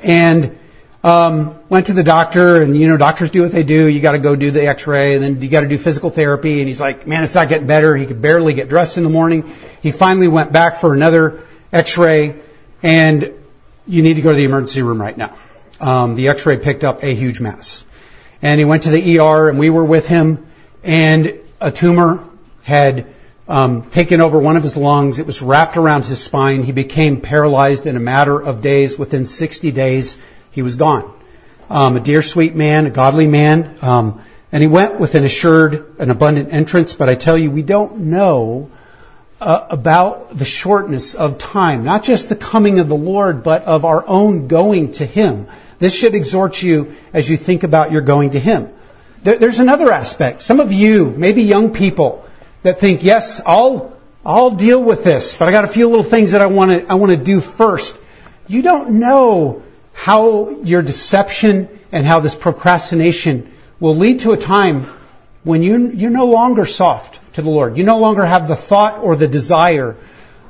[SPEAKER 1] and um, went to the doctor. And you know, doctors do what they do. You got to go do the X-ray, and then you got to do physical therapy. And he's like, "Man, it's not getting better." He could barely get dressed in the morning. He finally went back for another X-ray, and you need to go to the emergency room right now. Um, the X-ray picked up a huge mass, and he went to the ER, and we were with him, and a tumor had um, taken over one of his lungs. It was wrapped around his spine. He became paralyzed in a matter of days. Within 60 days, he was gone. Um, a dear, sweet man, a godly man, um, and he went with an assured, an abundant entrance. But I tell you, we don't know uh, about the shortness of time, not just the coming of the Lord, but of our own going to Him. This should exhort you as you think about your going to Him. There, there's another aspect. Some of you, maybe young people, that think, yes, I'll, I'll deal with this, but I got a few little things that I want to, I want to do first. You don't know how your deception and how this procrastination will lead to a time when you, you're no longer soft to the Lord. You no longer have the thought or the desire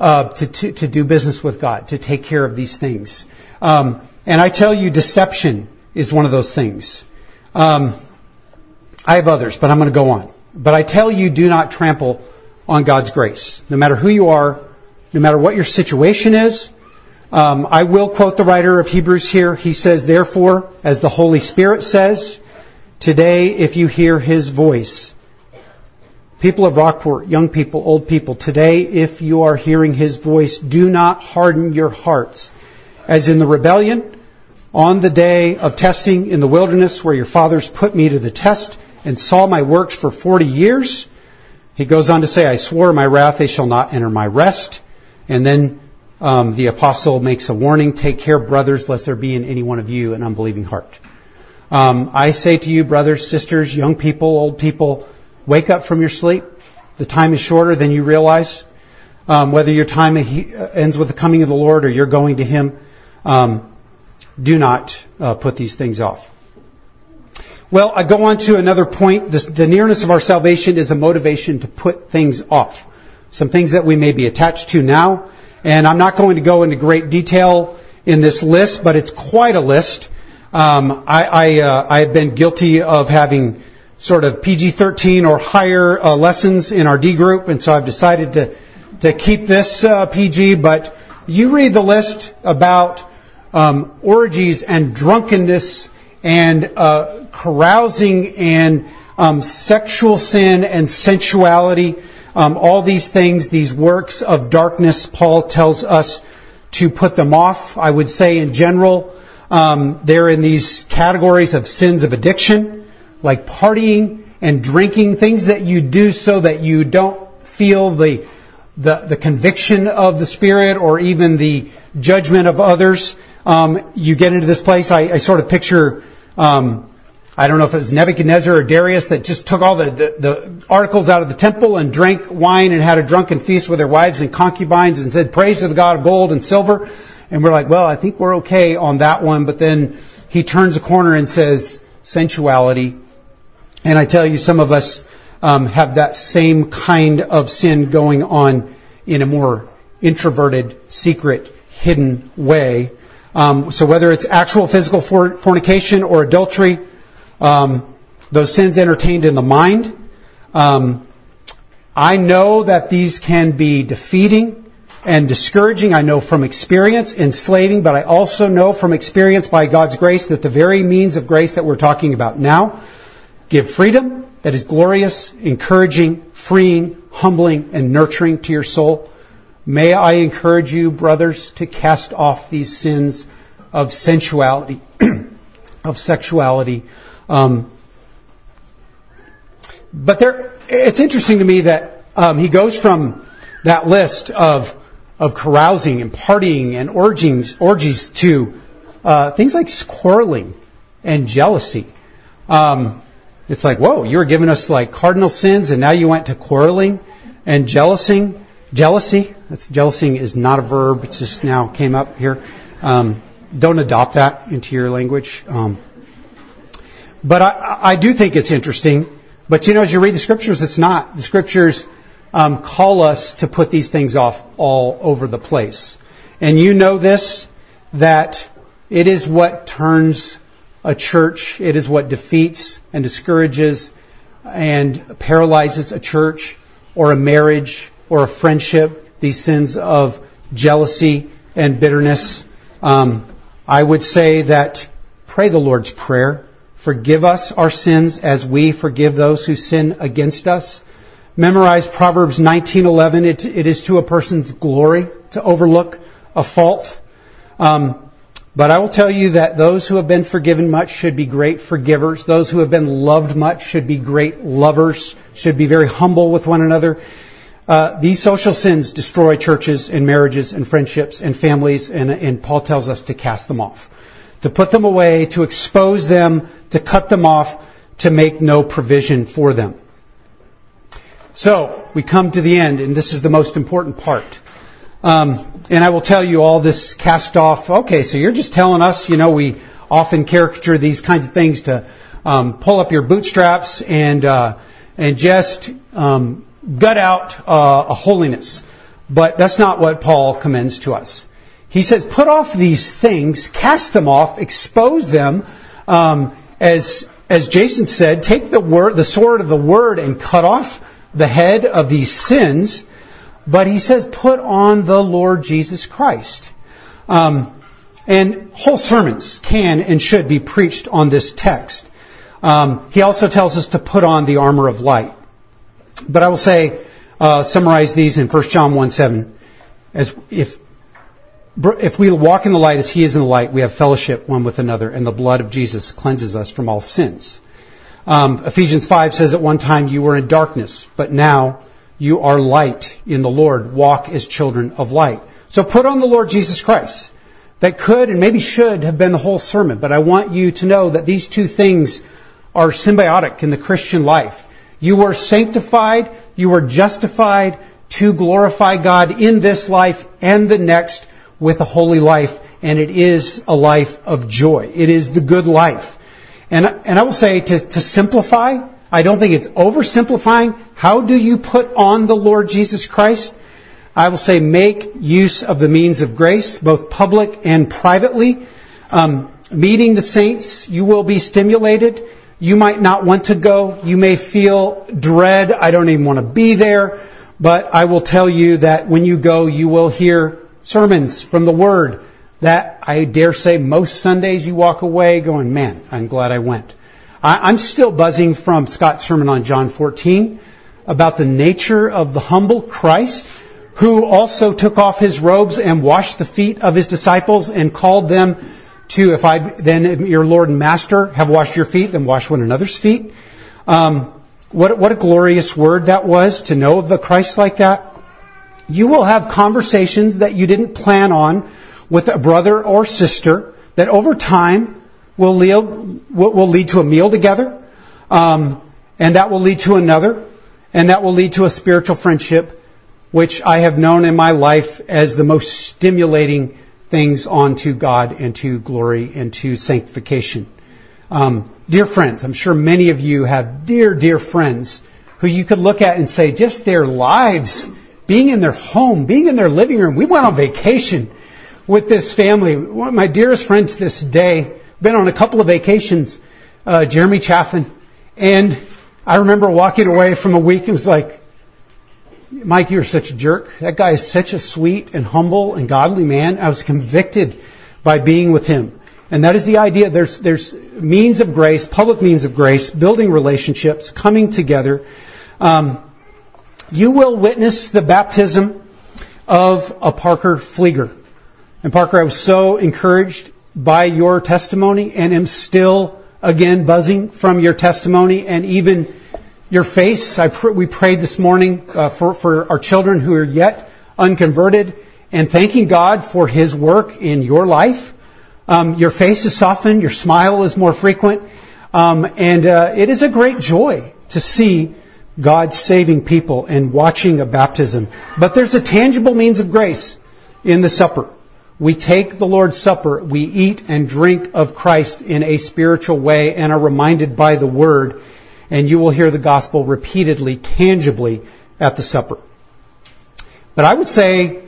[SPEAKER 1] uh, to, to, to, do business with God, to take care of these things. Um, and I tell you, deception is one of those things. Um, I have others, but I'm going to go on. But I tell you, do not trample on God's grace. No matter who you are, no matter what your situation is, um, I will quote the writer of Hebrews here. He says, therefore, as the Holy Spirit says, today if you hear His voice, people of Rockport, young people, old people, today if you are hearing His voice, do not harden your hearts as in the rebellion on the day of testing in the wilderness where your fathers put me to the test and saw my works for 40 years. He goes on to say, I swore my wrath, they shall not enter my rest. And then um, the apostle makes a warning, take care, brothers, lest there be in any one of you an unbelieving heart. Um, I say to you, brothers, sisters, young people, old people, wake up from your sleep. the time is shorter than you realize. Um, whether your time ends with the coming of the Lord or you're going to Him, um, do not uh, put these things off. Well, I go on to another point. This, the nearness of our salvation is a motivation to put things off. Some things that we may be attached to now. And I'm not going to go into great detail in this list, but it's quite a list. Um, I, I, uh, I have been guilty of having sort of PG-13 or higher uh, lessons in our D group, and so I've decided to to keep this uh, PG. But you read the list about um, orgies and drunkenness and uh, carousing and um, sexual sin and sensuality, um, all these things, these works of darkness, Paul tells us to put them off. I would say in general, um, they're in these categories of sins of addiction, like partying and drinking, things that you do so that you don't feel the the, the conviction of the Spirit or even the judgment of others. Um, you get into this place. I, I sort of picture um, I don't know if it was Nebuchadnezzar or Darius that just took all the, the, the, articles out of the temple and drank wine and had a drunken feast with their wives and concubines and said, praise to the God of gold and silver. And we're like, well, I think we're okay on that one. But then he turns a corner and says, sensuality. And I tell you, some of us um, have that same kind of sin going on in a more introverted, secret, hidden way. Um, so whether it's actual physical fornication or adultery, um, those sins entertained in the mind. Um, I know that these can be defeating and discouraging. I know from experience, enslaving, but I also know from experience by God's grace that the very means of grace that we're talking about now give freedom that is glorious, encouraging, freeing, humbling, and nurturing to your soul. May I encourage you, brothers, to cast off these sins of sensuality, of sexuality, um, but there, it's interesting to me that um, he goes from that list of of carousing and partying and orgies, orgies to uh, things like quarreling and jealousy. Um, it's like, whoa, you were giving us like cardinal sins, and now you went to quarreling and jealousing. Jealousy. That's jealousy is not a verb. It just now came up here. Um, don't adopt that into your language. Um, but I, I do think it's interesting. But you know, as you read the scriptures, it's not. The scriptures um, call us to put these things off all over the place. And you know this, that it is what turns a church, it is what defeats and discourages and paralyzes a church or a marriage or a friendship, these sins of jealousy and bitterness. Um, I would say that pray the Lord's Prayer. Forgive us our sins as we forgive those who sin against us. Memorize Proverbs 19:11. It, it is to a person's glory to overlook a fault. Um, but I will tell you that those who have been forgiven much should be great forgivers. Those who have been loved much should be great lovers, should be very humble with one another. Uh, these social sins destroy churches and marriages and friendships and families, and, and Paul tells us to cast them off to put them away, to expose them, to cut them off, to make no provision for them. So, we come to the end, and this is the most important part. Um, and I will tell you all this cast off. Okay, so you're just telling us, you know, we often caricature these kinds of things to um, pull up your bootstraps and uh, and just um, gut out uh, a holiness. But that's not what Paul commends to us. He says, put off these things, cast them off, expose them. Um, as as Jason said, take the word, the sword of the word, and cut off the head of these sins. But he says, put on the Lord Jesus Christ. Um, and whole sermons can and should be preached on this text. Um, he also tells us to put on the armor of light. But I will say, uh, summarize these in 1 John 1 7. As if if we walk in the light as he is in the light, we have fellowship one with another, and the blood of Jesus cleanses us from all sins. Um, Ephesians 5 says at one time you were in darkness, but now you are light in the Lord. Walk as children of light. So put on the Lord Jesus Christ. That could and maybe should have been the whole sermon, but I want you to know that these two things are symbiotic in the Christian life. You were sanctified, you were justified to glorify God in this life and the next with a holy life, and it is a life of joy. It is the good life. And, and I will say to, to simplify, I don't think it's oversimplifying. How do you put on the Lord Jesus Christ? I will say make use of the means of grace, both public and privately. Um, meeting the saints, you will be stimulated. You might not want to go. You may feel dread. I don't even want to be there. But I will tell you that when you go, you will hear sermons from the Word that I dare say most Sundays you walk away going, man, I'm glad I went. I, am still buzzing from Scott's sermon on John 14 about the nature of the humble Christ who also took off his robes and washed the feet of his disciples and called them to, if I then your Lord and Master have washed your feet, then wash one another's feet. Um, what, what a glorious word that was to know of the Christ like that. You will have conversations that you didn't plan on with a brother or sister that over time will lead, will lead to a meal together, um, and that will lead to another, and that will lead to a spiritual friendship, which I have known in my life as the most stimulating things onto God and to glory and to sanctification. Um, dear friends, I'm sure many of you have dear, dear friends who you could look at and say, just their lives, being in their home, being in their living room. We went on vacation with this family. My dearest friend to this day, been on a couple of vacations, uh, Jeremy Chaffin, and I remember walking away from a week and was like, Mike, you're such a jerk. That guy is such a sweet and humble and godly man. I was convicted by being with him. And that is the idea. There's, there's means of grace, public means of grace, building relationships, coming together. Um, you will witness the baptism of a Parker Flieger. And Parker, I was so encouraged by your testimony and am still again buzzing from your testimony and even your face. Pr- we prayed this morning uh, for, for our children who are yet unconverted and thanking God for His work in your life. Um, your face is softened, your smile is more frequent, um, and uh, it is a great joy to see God saving people and watching a baptism. But there's a tangible means of grace in the supper. We take the Lord's Supper, we eat and drink of Christ in a spiritual way and are reminded by the Word and you will hear the gospel repeatedly, tangibly at the supper. But I would say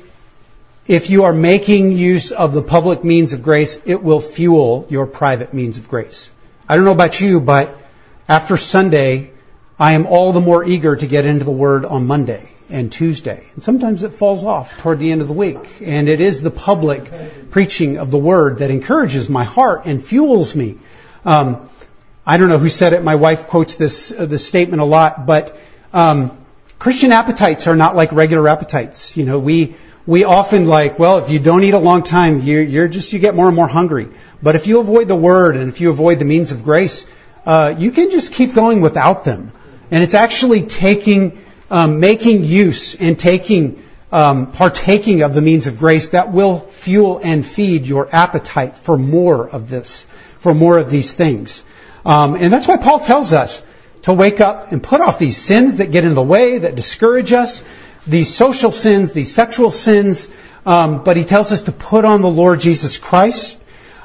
[SPEAKER 1] if you are making use of the public means of grace, it will fuel your private means of grace. I don't know about you, but after Sunday, I am all the more eager to get into the Word on Monday and Tuesday. And sometimes it falls off toward the end of the week. And it is the public preaching of the Word that encourages my heart and fuels me. Um, I don't know who said it. My wife quotes this uh, this statement a lot, but um, Christian appetites are not like regular appetites. You know, we we often like, well, if you don't eat a long time, you're, you're just you get more and more hungry. But if you avoid the word and if you avoid the means of grace, uh, you can just keep going without them. And it's actually taking, um, making use and taking, um, partaking of the means of grace that will fuel and feed your appetite for more of this, for more of these things. Um, and that's why Paul tells us to wake up and put off these sins that get in the way, that discourage us, these social sins, these sexual sins. Um, but he tells us to put on the Lord Jesus Christ.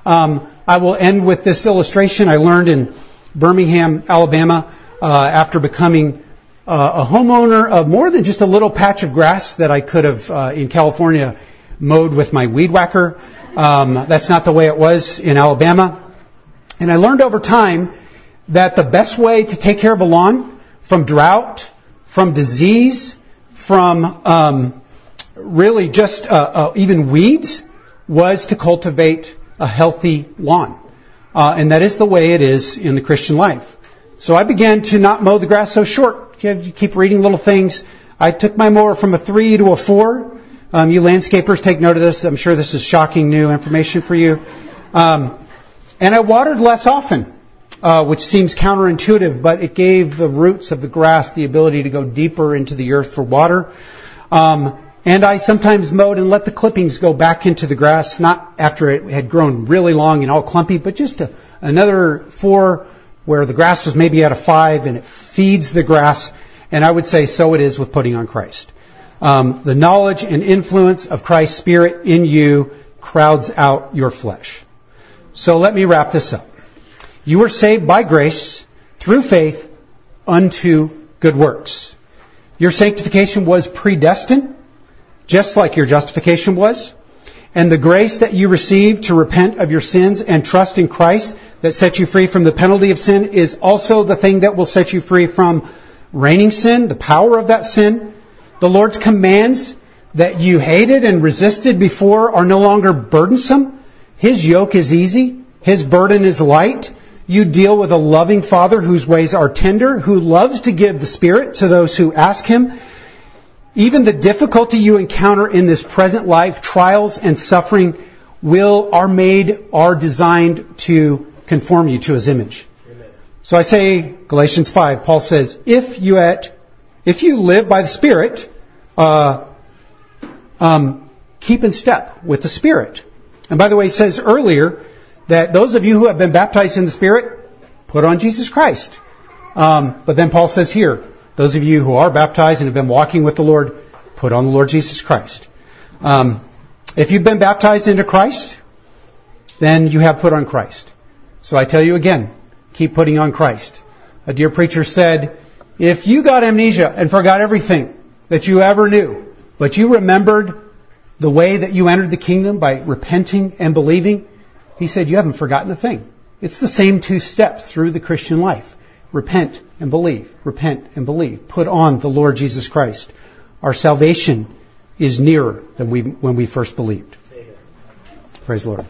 [SPEAKER 1] Um, I will end with this illustration I learned in Birmingham, Alabama, uh, after becoming uh, a homeowner of more than just a little patch of grass that I could have uh, in California mowed with my weed whacker. Um, that's not the way it was in Alabama. And I learned over time that the best way to take care of a lawn from drought, from disease, from um, really just uh, uh, even weeds was to cultivate a healthy lawn. Uh, and that is the way it is in the Christian life. So I began to not mow the grass so short. You keep reading little things. I took my mower from a three to a four. Um, you landscapers take note of this. I'm sure this is shocking new information for you. Um, and I watered less often, uh, which seems counterintuitive, but it gave the roots of the grass the ability to go deeper into the earth for water. Um, and I sometimes mowed and let the clippings go back into the grass, not after it had grown really long and all clumpy, but just a, another four where the grass was maybe at a five and it feeds the grass. And I would say so it is with putting on Christ. Um, the knowledge and influence of Christ's Spirit in you crowds out your flesh. So let me wrap this up. You were saved by grace through faith unto good works. Your sanctification was predestined, just like your justification was. And the grace that you received to repent of your sins and trust in Christ that sets you free from the penalty of sin is also the thing that will set you free from reigning sin, the power of that sin. The Lord's commands that you hated and resisted before are no longer burdensome. His yoke is easy. His burden is light. You deal with a loving Father whose ways are tender, who loves to give the Spirit to those who ask Him. Even the difficulty you encounter in this present life, trials and suffering, will are made, are designed to conform you to His image. Amen. So I say, Galatians 5, Paul says, if you at, if you live by the Spirit, uh, um, keep in step with the Spirit. And by the way, he says earlier that those of you who have been baptized in the Spirit, put on Jesus Christ. Um, but then Paul says here, those of you who are baptized and have been walking with the Lord, put on the Lord Jesus Christ. Um, if you've been baptized into Christ, then you have put on Christ. So I tell you again, keep putting on Christ. A dear preacher said, if you got amnesia and forgot everything that you ever knew, but you remembered the way that you entered the kingdom by repenting and believing, he said, you haven't forgotten a thing. It's the same two steps through the Christian life. Repent and believe. Repent and believe. Put on the Lord Jesus Christ. Our salvation is nearer than we, when we first believed. Praise the Lord.